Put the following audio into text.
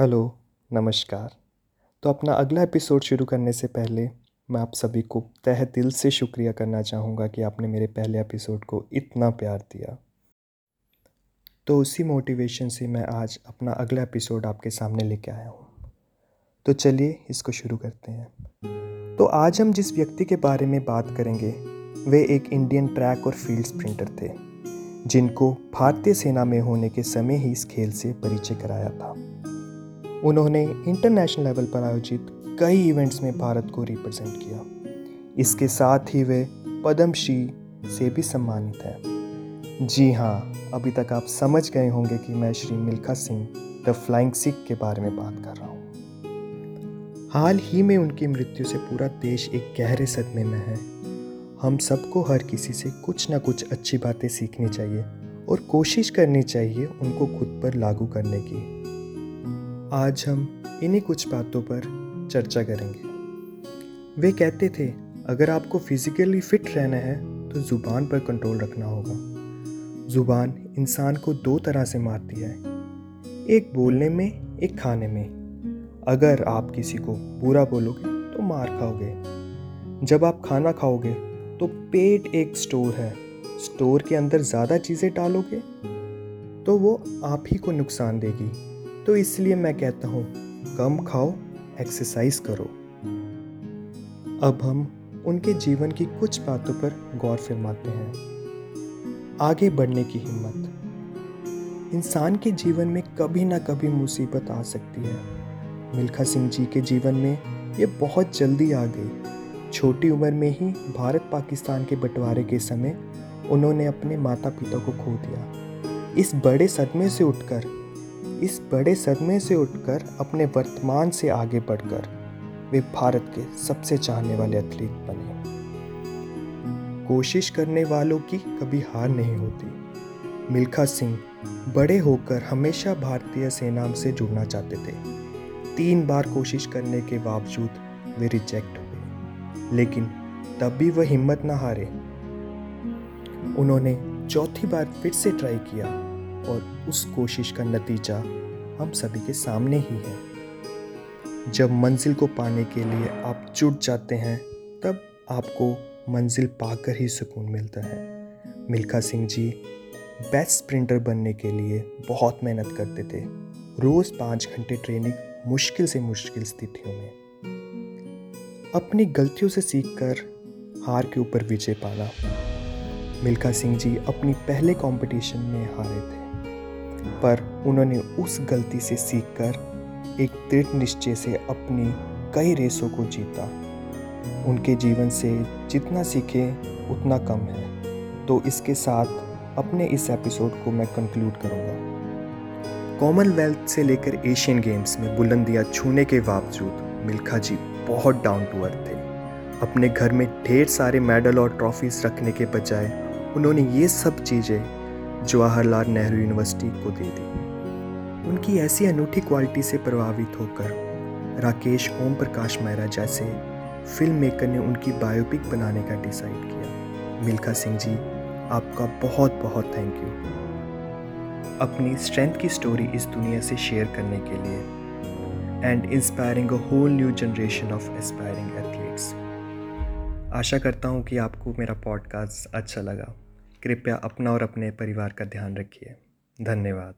Hello, नमस्कार। तो अपना अगला एपिसोड शुरू करने से पहले मैं आप सभी को तह दिल से शुक्रिया करना चाहूँगा कि आपने मेरे पहले एपिसोड को इतना प्यार दिया। तो उसी मोटिवेशन से मैं आज अपना अगला एपिसोड आपके सामने लेके आया हूँ। तो चलिए इसको शुरू करते हैं। तो आज हम जिस व्यक्ति के बारे में बात करेंगे, वे एक इंडियन ट्रैक और फ़ील्ड स्प्रिंटर थे, जिनको भारतीय सेना में होने के समय ही इस खेल से परिचय कराया था। उन्होंने इंटरनेशनल लेवल पर आयोजित कई इवेंट्स में भारत को रिप्रेजेंट किया। इसके साथ ही वे पद्मश्री से भी सम्मानित हैं। जी हाँ अभी तक आप समझ गए होंगे कि मैं श्री मिल्खा सिंह द फ्लाइंग सिख के बारे में बात कर रहा हूँ। हाल ही में उनकी मृत्यु से पूरा देश एक गहरे सदमे में है। हम सबको हर किसी से कुछ ना कुछ अच्छी बातें सीखनी चाहिए और कोशिश करनी चाहिए उनको खुद पर लागू करने की। आज हम इन्हीं कुछ बातों पर चर्चा करेंगे। वे कहते थे, अगर आपको फिजिकली फिट रहना है तो ज़ुबान पर कंट्रोल रखना होगा। ज़ुबान इंसान को दो तरह से मारती है। एक बोलने में, एक खाने में। अगर आप किसी को बुरा बोलोगे तो मार खाओगे। जब आप खाना खाओगे तो पेट एक स्टोर है। स्टोर के अंदर ज़्यादा चीज़ें डालोगे तो वो आप ही को नुकसान देगी। तो इसलिए मैं कहता हूँ, कम खाओ एक्सरसाइज करो। अब हम उनके जीवन की कुछ बातों पर गौर फरमाते हैं। आगे बढ़ने की हिम्मत। इंसान के जीवन में कभी ना कभी मुसीबत आ सकती है। मिल्खा सिंह जी के जीवन में ये बहुत जल्दी आ गई। छोटी उम्र में ही भारत पाकिस्तान के बंटवारे के समय उन्होंने अपने माता पिता को खो दिया। इस बड़े सदमे से उठकर इस बड़े सदमे से उठकर अपने वर्तमान से आगे बढ़कर वे भारत के सबसे चाहने वाले एथलीट बने। कोशिश करने वालों की कभी हार नहीं होती। मिल्खा सिंह बड़े होकर हमेशा भारतीय सेना से जुड़ना चाहते थे। तीन बार कोशिश करने के बावजूद वे रिजेक्ट हुए लेकिन तब भी वह हिम्मत न हारे। उन्होंने चौथी बार फिर से ट्राई किया। और उस कोशिश का नतीजा हम सभी के सामने ही है। जब मंजिल को पाने के लिए आप जुट जाते हैं, तब आपको मंजिल पाकर ही सुकून मिलता है। मिल्खा सिंह जी बेस्ट स्प्रिंटर बनने के लिए बहुत मेहनत करते थे। रोज़ पाँच घंटे ट्रेनिंग मुश्किल से मुश्किल स्थितियों में। अपनी गलतियों से सीखकर हार के ऊपर विजय पाना। मिल्खा सिंह जी अपनी पहले कंपटीशन में हारे थे। पर उन्होंने उस गलती से सीखकर एक दृढ़ निश्चय से अपनी कई रेसों को जीता। उनके जीवन से जितना सीखे, उतना कम है। तो इसके साथ अपने इस एपिसोड को मैं कंक्लूड करूँगा। कॉमनवेल्थ से लेकर एशियन गेम्स में बुलंदियाँ छूने के बावजूद मिल्खा जी बहुत डाउन टू अर्थ थे। अपने घर में ढेर सारे मेडल और ट्रॉफीज रखने के बजाय उन्होंने ये सब चीज़ें जवाहरलाल नेहरू यूनिवर्सिटी को दे दी। उनकी ऐसी अनूठी क्वालिटी से प्रभावित होकर राकेश ओम प्रकाश मेहरा जैसे फ़िल्म मेकर ने उनकी बायोपिक बनाने का डिसाइड किया। मिल्खा सिंह जी, आपका बहुत बहुत थैंक यू अपनी स्ट्रेंथ की स्टोरी इस दुनिया से शेयर करने के लिए and inspiring a whole new generation of aspiring athletes आशा करता हूँ कि आपको मेरा पॉडकास्ट अच्छा लगा। कृपया अपना और अपने परिवार का ध्यान रखिए। धन्यवाद।